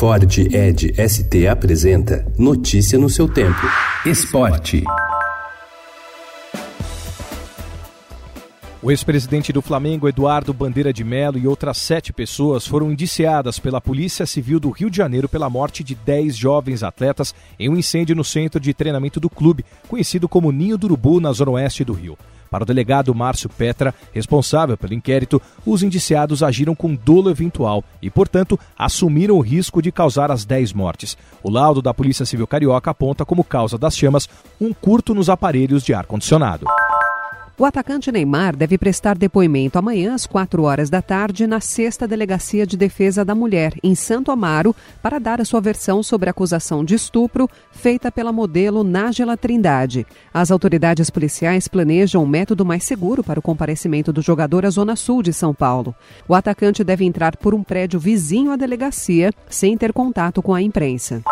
Ford Ed ST apresenta Notícia no seu tempo. Esporte. O ex-presidente do Flamengo, Eduardo Bandeira de Melo, e outras sete pessoas foram indiciadas pela Polícia Civil do Rio de Janeiro pela morte de dez jovens atletas em um incêndio no centro de treinamento do clube, conhecido como Ninho do Urubu, na zona oeste do Rio. Para o delegado Márcio Petra, responsável pelo inquérito, os indiciados agiram com dolo eventual e, portanto, assumiram o risco de causar as 10 mortes. O laudo da Polícia Civil Carioca aponta como causa das chamas um curto nos aparelhos de ar-condicionado. O atacante Neymar deve prestar depoimento amanhã às 4 horas da tarde na sexta Delegacia de Defesa da Mulher, em Santo Amaro, para dar a sua versão sobre a acusação de estupro feita pela modelo Nájela Trindade. As autoridades policiais planejam um método mais seguro para o comparecimento do jogador à Zona Sul de São Paulo. O atacante deve entrar por um prédio vizinho à delegacia, sem ter contato com a imprensa.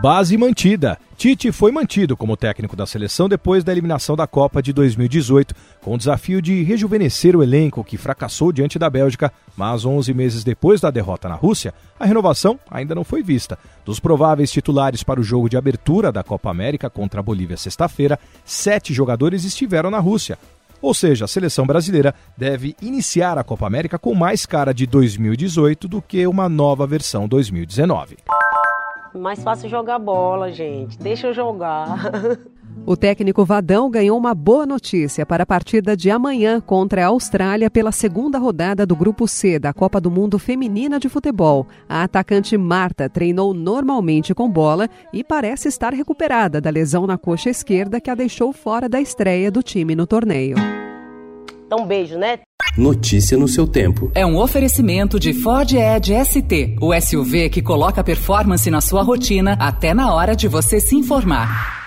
Base mantida. Tite foi mantido como técnico da seleção depois da eliminação da Copa de 2018, com o desafio de rejuvenescer o elenco que fracassou diante da Bélgica, mas 11 meses depois da derrota na Rússia, a renovação ainda não foi vista. Dos prováveis titulares para o jogo de abertura da Copa América contra a Bolívia sexta-feira, sete jogadores estiveram na Rússia. Ou seja, a seleção brasileira deve iniciar a Copa América com mais cara de 2018 do que uma nova versão 2019. Mais fácil jogar bola, gente. Deixa eu jogar. O técnico Vadão ganhou uma boa notícia para a partida de amanhã contra a Austrália pela segunda rodada do Grupo C da Copa do Mundo Feminina de Futebol. A atacante Marta treinou normalmente com bola e parece estar recuperada da lesão na coxa esquerda que a deixou fora da estreia do time no torneio. Então, um beijo, né? Notícia no seu tempo. É um oferecimento de Ford Edge ST, o SUV que coloca performance na sua rotina até na hora de você se informar.